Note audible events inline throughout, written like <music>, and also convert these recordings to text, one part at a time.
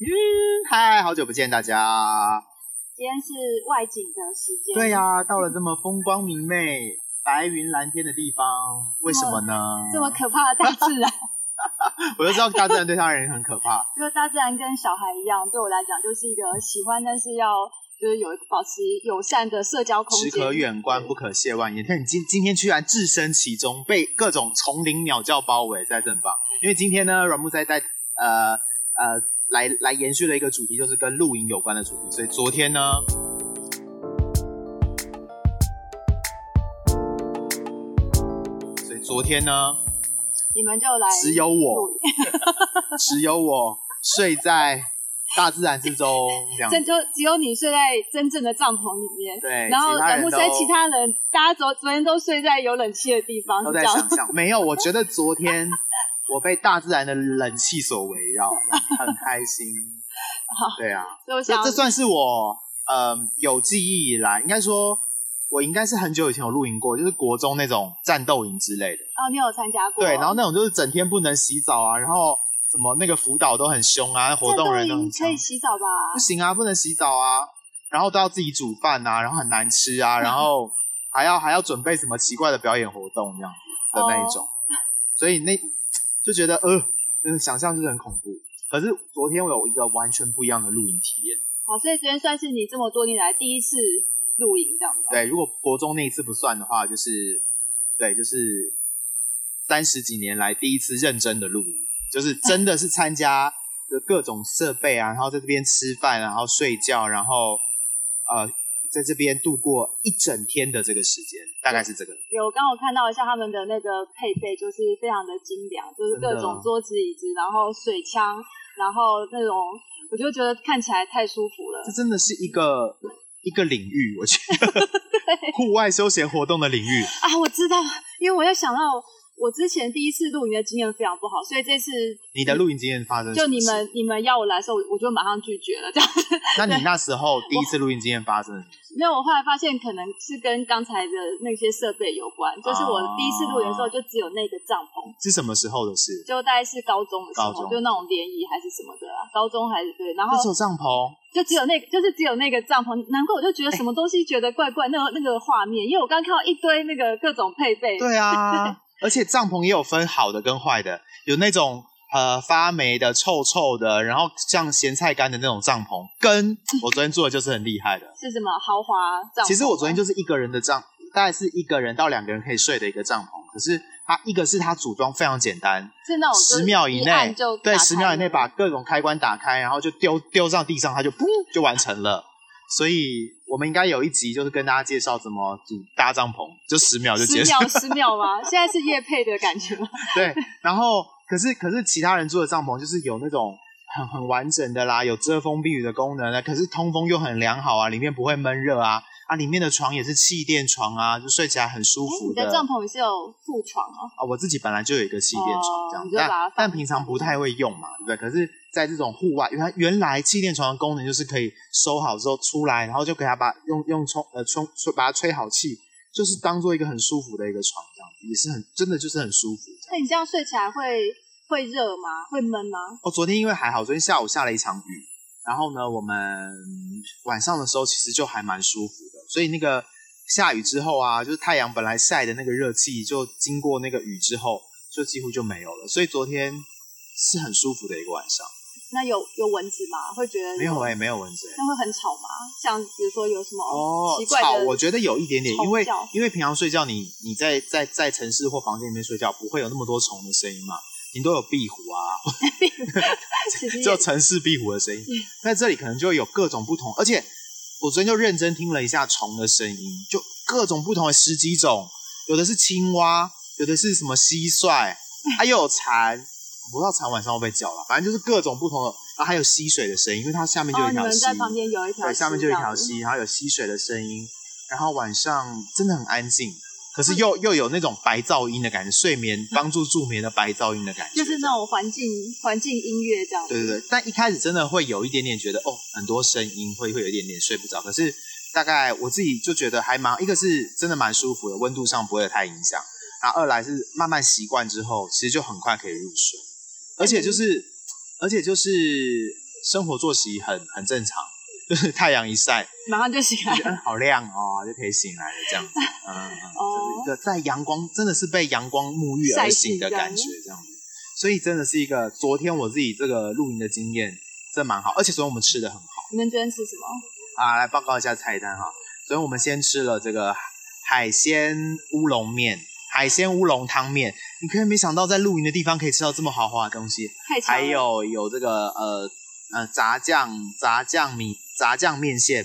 嗯，嗨，好久不见大家。今天是外景的时间。对呀、啊，到了这么风光明媚、白云蓝天的地方，为什么呢？这么可怕的大自然。<laughs> 我就知道大自然对他人很可怕。因为大自然跟小孩一样，对我来讲就是一个喜欢，但是要就是有保持友善的社交空间。只可远观，不可亵玩焉。但你今今天居然置身其中，被各种丛林鸟叫包围，在这很棒。因为今天呢，软木在带呃呃。来来延续了一个主题，就是跟露营有关的主题。所以昨天呢，所以昨天呢，你们就来，只有我，只有我睡在大自然之中，这样，<laughs> 就只有你睡在真正的帐篷里面。对，然后软木塞其他人，大家昨昨天都睡在有冷气的地方，都在想象。没有，我觉得昨天。我被大自然的冷气所围绕，很开心。<laughs> 对啊，这这算是我呃有记忆以来，应该说，我应该是很久以前有露营过，就是国中那种战斗营之类的。哦，你有参加过？对，然后那种就是整天不能洗澡啊，然后什么那个辅导都很凶啊，活动人都很可以洗澡吧？不行啊，不能洗澡啊，然后都要自己煮饭啊，然后很难吃啊，然后 <laughs> 还要还要准备什么奇怪的表演活动这样子的那一种，哦、所以那。就觉得呃，想象是很恐怖。可是昨天我有一个完全不一样的露营体验。好，所以昨天算是你这么多年来第一次露营，这样子。对，如果国中那一次不算的话，就是对，就是三十几年来第一次认真的露营，就是真的是参加的各种设备啊，然后在这边吃饭，然后睡觉，然后呃。在这边度过一整天的这个时间，大概是这个。有刚我看到一下他们的那个配备，就是非常的精良，就是各种桌子椅子，然后水枪，然后那种，我就觉得看起来太舒服了。这真的是一个一个领域，我觉得 <laughs> <laughs> 户外休闲活动的领域啊，我知道，因为我又想到。我之前第一次露营的经验非常不好，所以这次你的露营经验发生什么？就你们你们要我来的时候，我就马上拒绝了这样子。<laughs> 那你那时候第一次露营经验发生什么？没有，我后来发现可能是跟刚才的那些设备有关。就是我第一次露营的时候，就只有那个帐篷。是什么时候的事？就大概是高中的时候，就那种联谊还是什么的啊？高中还是对，然后就只有帐篷，就只有那个，就是只有那个帐篷。难怪我就觉得什么东西觉得怪怪，那个那个画面，因为我刚看到一堆那个各种配备。对啊。<laughs> 而且帐篷也有分好的跟坏的，有那种呃发霉的、臭臭的，然后像咸菜干的那种帐篷，跟我昨天住的就是很厉害的。是什么豪华帐篷？其实我昨天就是一个人的帐，大概是一个人到两个人可以睡的一个帐篷。可是它一个是它组装非常简单，是那种十秒以内就对，十秒以内把各种开关打开，然后就丢丢上地上，它就噗就完成了。所以我们应该有一集，就是跟大家介绍怎么组搭帐篷，就十秒就结束。十秒，十秒吗？<laughs> 现在是夜配的感觉吗？对。然后，可是可是其他人住的帐篷就是有那种很很完整的啦，有遮风避雨的功能啊，可是通风又很良好啊，里面不会闷热啊。啊，里面的床也是气垫床啊，就睡起来很舒服的。你的帐篷也是有副床哦？啊，我自己本来就有一个气垫床，这样子，哦、但但平常不太会用嘛，对不对？可是，在这种户外，原来原来气垫床的功能就是可以收好之后出来，然后就给它把用用充呃充吹把它吹好气，就是当做一个很舒服的一个床，这样子也是很真的就是很舒服。那你这样睡起来会会热吗？会闷吗？哦，昨天因为还好，昨天下午下了一场雨。然后呢，我们晚上的时候其实就还蛮舒服的，所以那个下雨之后啊，就是太阳本来晒的那个热气，就经过那个雨之后，就几乎就没有了。所以昨天是很舒服的一个晚上。那有有蚊子吗？会觉得没有哎、欸，没有蚊子、欸。那会很吵吗？像比如说有什么哦奇怪的？吵，我觉得有一点点，因为因为平常睡觉你你在在在城市或房间里面睡觉，不会有那么多虫的声音嘛。你都有壁虎啊，<laughs> 就城市壁虎的声音，在这里可能就会有各种不同，而且我昨天就认真听了一下虫的声音，就各种不同的十几种，有的是青蛙，有的是什么蟋蟀，还有蝉，我不知道蝉晚上会不会叫了，反正就是各种不同的，然后还有溪水的声音，因为它下面就有一条溪，在旁边有一条，对，下面就有一条溪，然后有溪水的声音，然后晚上真的很安静。可是又又有那种白噪音的感觉，睡眠帮助助眠的白噪音的感觉，就是那种环境环境音乐这样。对对对，但一开始真的会有一点点觉得哦，很多声音会会有一点点睡不着。可是大概我自己就觉得还蛮，一个是真的蛮舒服的，温度上不会太影响。然后二来是慢慢习惯之后，其实就很快可以入睡。而且就是，而且就是生活作息很很正常，就 <laughs> 是太阳一晒，马上就醒来了，好亮哦，就可以醒来了这样子。嗯，哦、就是一个在阳光真的是被阳光沐浴而醒的感觉这样子。所以真的是一个昨天我自己这个露营的经验，真蛮好，而且昨天我们吃的很好。你们昨天吃什么？啊，来报告一下菜单哈。昨天我们先吃了这个海鲜乌龙面。海鲜乌龙汤面，你可以没想到在露营的地方可以吃到这么豪华的东西，还有有这个呃呃炸酱炸酱米炸酱面线，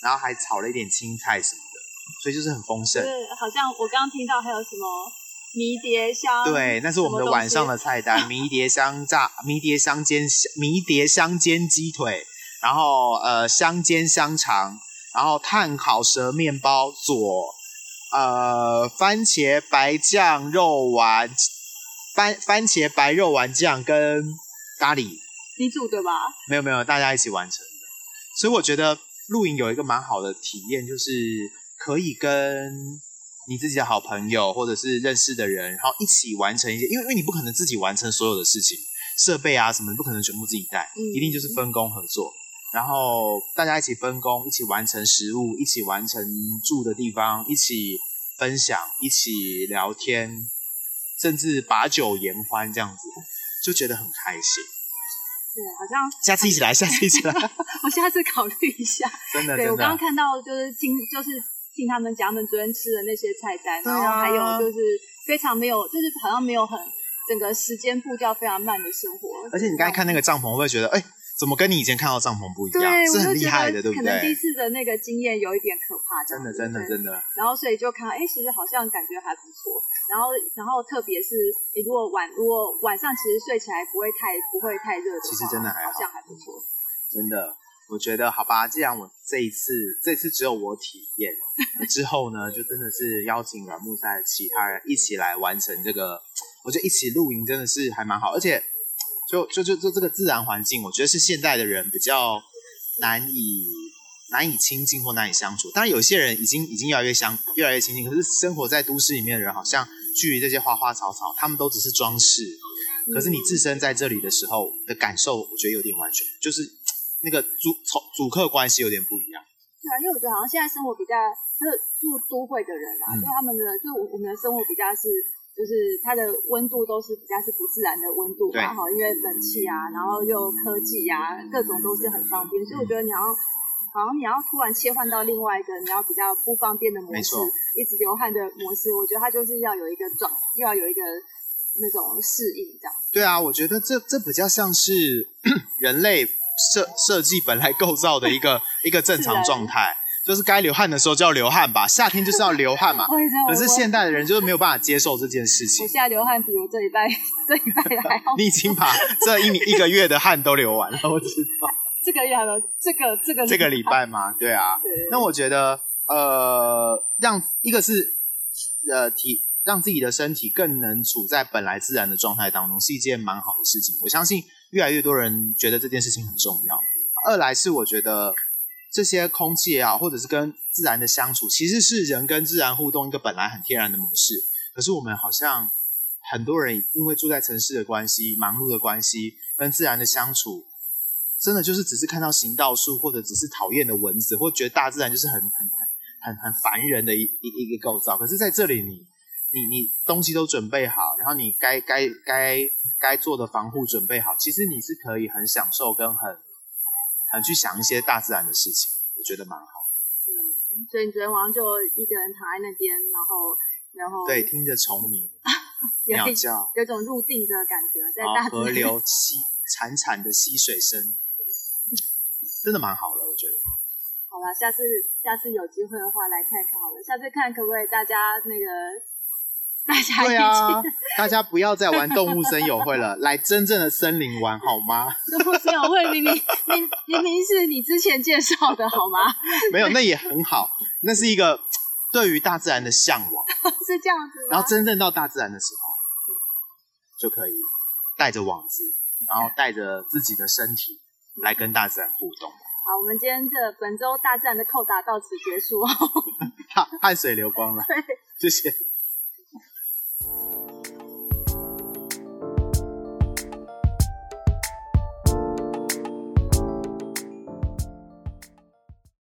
然后还炒了一点青菜什么的，所以就是很丰盛。对，好像我刚刚听到还有什么迷迭香，对，那是我们的晚上的菜单，迷迭香炸迷迭香煎迷迭香煎鸡腿，然后呃香煎香肠，然后炭烤蛇面包佐。呃，番茄白酱肉丸，番番茄白肉丸酱跟咖喱，你煮对吧？没有没有，大家一起完成的。所以我觉得露营有一个蛮好的体验，就是可以跟你自己的好朋友或者是认识的人，然后一起完成一些，因为因为你不可能自己完成所有的事情，设备啊什么，你不可能全部自己带，嗯、一定就是分工合作。然后大家一起分工，一起完成食物，一起完成住的地方，一起分享，一起聊天，甚至把酒言欢，这样子就觉得很开心。对，好像下次一起来，<laughs> 下次一起来。我下次考虑一下。真的，对，的。我刚刚看到就是听，就是听他们讲他们昨天吃的那些菜单，然后还有就是非常没有，就是好像没有很整个时间步调非常慢的生活。而且你刚才看那个帐篷，会不会觉得哎？怎么跟你以前看到帐篷不一样？对，是很厉害的，对不对？可能第一次的那个经验有一点可怕，真的，真的，真的。然后所以就看到，哎，其实好像感觉还不错。然后，然后特别是你如果晚，如果晚上其实睡起来不会太不会太热的话，其实真的还好，好像还不错。真的，我觉得好吧。既然我这一次，这次只有我体验，之后呢，就真的是邀请软木塞的其他人一起来完成这个。我觉得一起露营真的是还蛮好，而且。就就就就这个自然环境，我觉得是现代的人比较难以难以亲近或难以相处。当然，有些人已经已经越来越相越来越亲近，可是生活在都市里面的人，好像距离这些花花草草，他们都只是装饰。可是你自身在这里的时候的感受，我觉得有点完全就是那个主从主客关系有点不一样。对啊，因为我觉得好像现在生活比较就是住都会的人啊，就、嗯、他们的就我们的生活比较是。就是它的温度都是比较是不自然的温度嘛，哈，因为冷气啊，然后又科技啊，各种都是很方便，所以我觉得你要，好像你要突然切换到另外一个你要比较不方便的模式，一直流汗的模式，我觉得它就是要有一个转，又要有一个那种适应这样。对啊，我觉得这这比较像是 <coughs> 人类设设计本来构造的一个 <laughs> 一个正常状态。就是该流汗的时候就要流汗吧，夏天就是要流汗嘛。<laughs> 可是现代的人就是没有办法接受这件事情。我现在流汗比我这礼拜 <laughs> 这礼拜还好。你已经把这一一个月的汗都流完了，我知道。这个月还有这个这个这个礼拜吗？<laughs> 对啊。对。那我觉得呃，让一个是呃体让自己的身体更能处在本来自然的状态当中，是一件蛮好的事情。我相信越来越多人觉得这件事情很重要。二来是我觉得。这些空气也好，或者是跟自然的相处，其实是人跟自然互动一个本来很天然的模式。可是我们好像很多人因为住在城市的关系、忙碌的关系，跟自然的相处，真的就是只是看到行道树，或者只是讨厌的蚊子，或觉得大自然就是很很很很很烦人的一一一个构造。可是在这里你，你你你东西都准备好，然后你该该该该做的防护准备好，其实你是可以很享受跟很。很，去想一些大自然的事情，我觉得蛮好。嗯，所以你昨天晚上就一个人躺在那边，然后，然后对，听着虫鸣、<laughs> 鸟叫，有种入定的感觉，在大河流 <laughs> 溪潺潺的溪水声，真的蛮好的，我觉得。好了，下次下次有机会的话来看看好了，下次看可不可以大家那个。<laughs> 大家对啊，大家不要再玩动物森友会了，<laughs> 来真正的森林玩好吗？动物森友会明明 <laughs> 明明明是你之前介绍的好吗？没有，那也很好，那是一个对于大自然的向往，是这样子。然后真正到大自然的时候，就可以带着网子，然后带着自己的身体来跟大自然。好，我们今天这本周大自然的扣打到此结束，<laughs> 汗水流光了，<laughs> 对，谢谢。